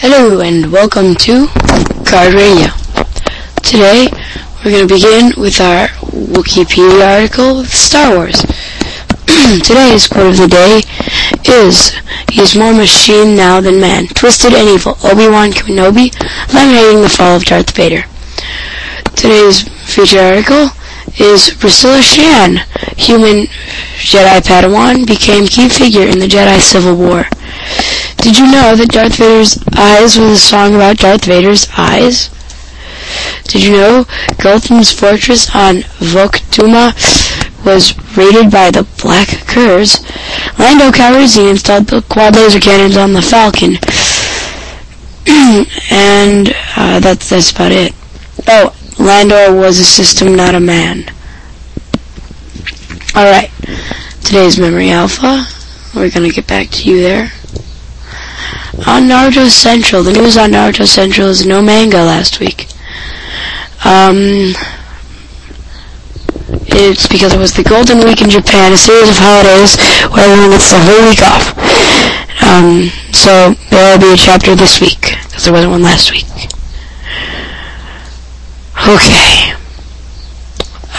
Hello and welcome to Karrde Radio. Today we're going to begin with our Wookieepedia article Star Wars. Today's quote of the day is, He's more machine now than man, twisted and evil. Obi-Wan Kenobi, laminating the fall of Darth Vader. Today's feature article is Bastila Shan, human Jedi Padawan, became key figure in the Jedi Civil War. Did you know that Darth Vader's Eyes was a song about Darth Vader's eyes? Did you know Gul'than's fortress on Voktuma was raided by the Black Curs? Lando Calrissian installed the quad laser cannons on the Falcon. and uh, that's, that's about it. Oh, Lando was a system, not a man. Alright, today's Memory Alpha. We're gonna get back to you there. On Naruto Central, the news on Naruto Central is no manga last week. Um, it's because it was the Golden Week in Japan, a series of holidays where everyone gets the whole week off. Um, so there will be a chapter this week, because there wasn't one last week. Okay.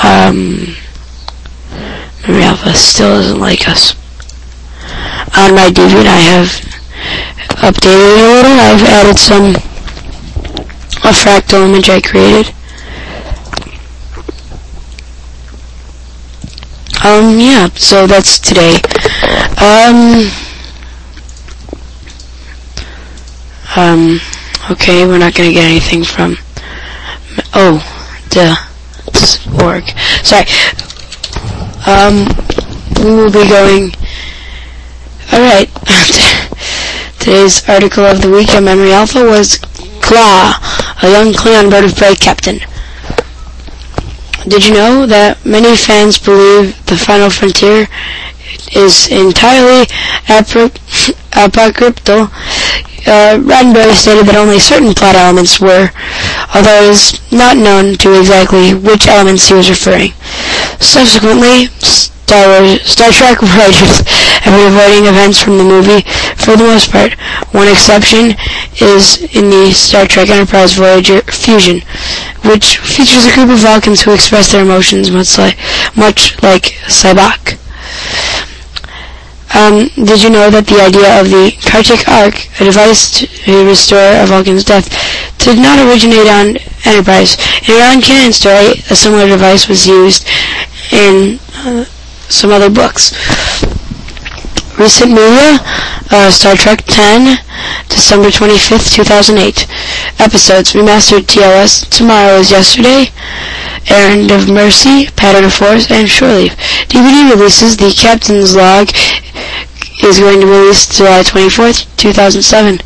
Um, Memory Alpha still doesn't like us. On my Deviant, I have updated it a little. I've added some a fractal image I created. Um, yeah, so that's today. Um, um, okay, we're not gonna get anything from, oh, the org. Sorry. Um, we will be going, alright, today's article of the week on Memory Alpha was Klaa, a young Klingon bird of prey captain. Did you know that many fans believe the Final Frontier is entirely apocryphal? Uh, Roddenberry stated that only certain plot elements were, although it is not known to exactly which elements he was referring. Subsequently, Star, Wars, Star Trek writers have been avoiding events from the movie for the most part. One exception is in the Star Trek Enterprise Voyager Fusion, which features a group of Vulcans who express their emotions much like, much like Sybok. Um, did you know that the idea of the Katric Ark, a device to restore a Vulcan's death, did not originate on Enterprise? In a non-canon story, a similar device was used in uh, some other books. Recent media, uh, Star Trek 10, December 25th, 2008. Episodes, Remastered TOS, Tomorrow is Yesterday, Errand of Mercy, Pattern of Force, and Shore Leave. DVD releases, The Captain's Log is going to release July 24th, 2007.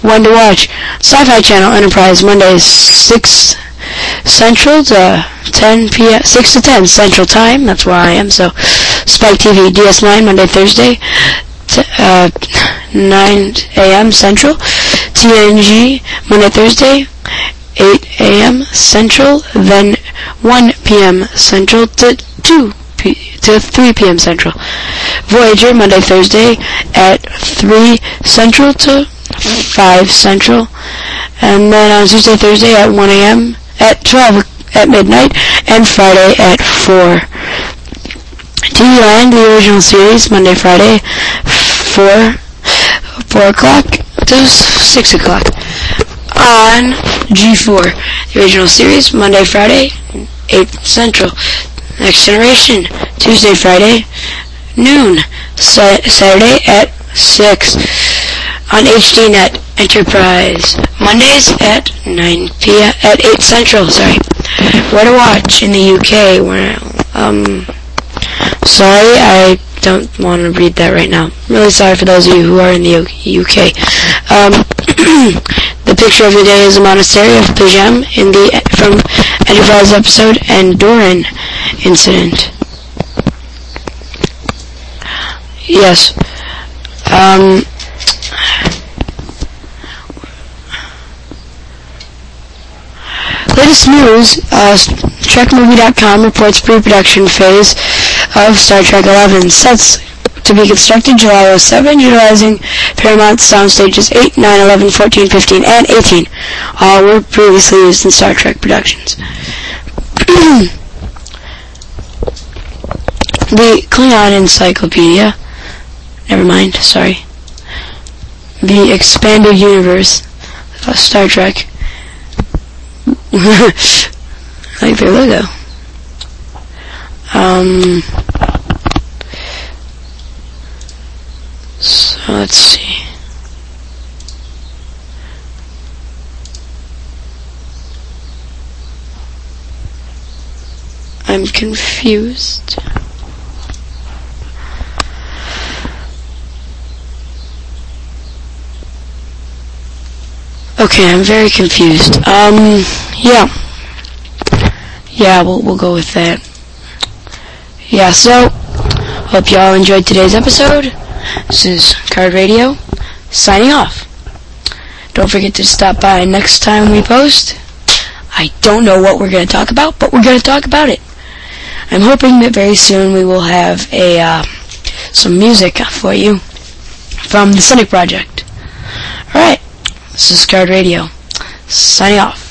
When to watch, Sci-Fi Channel Enterprise, Mondays, 6 Central to 10 p.m. 6 to 10 Central Time. That's where I am. So, Spike TV DS9 Monday, Thursday, t- uh, 9 a.m. Central. TNG Monday, Thursday, 8 a.m. Central. Then 1 p.m. Central to 2 p- to 3 p.m. Central. Voyager Monday, Thursday at 3 Central to 5 Central. And then on Tuesday, Thursday at 1 a.m at 12 at midnight, and Friday at 4. TV Land, the original series, Monday, Friday, 4, 4 o'clock to 6 o'clock. On G4, the original series, Monday, Friday, 8 Central. Next Generation, Tuesday, Friday, noon. Sa- Saturday at 6. On HDNet, Enterprise. Mondays at 9 p.m. at 8 Central, sorry. Where to watch in the UK. Where, um, sorry, I don't want to read that right now. I'm really sorry for those of you who are in the UK. Um, the picture of the day is a monastery of P'Jem in the from Enterprise episode Andorian incident. Yes. Um, Latest news, uh, TrekMovie.com reports pre-production phase of Star Trek 11 sets to be constructed July 07, utilizing Paramount Sound Stages 8, 9, 11, 14, 15, and 18. All were previously used in Star Trek productions. the Klingon Encyclopedia, never mind, sorry, the Expanded Universe of Star Trek, like their logo. Um, so let's see. I'm confused. Okay, I'm very confused. Um, yeah. Yeah, we'll, we'll go with that. Yeah, so, hope y'all enjoyed today's episode. This is Karrde Radio, signing off. Don't forget to stop by next time we post. I don't know what we're going to talk about, but we're going to talk about it. I'm hoping that very soon we will have a uh, some music for you from the Cynic Project. This is Karrde Radio, signing off.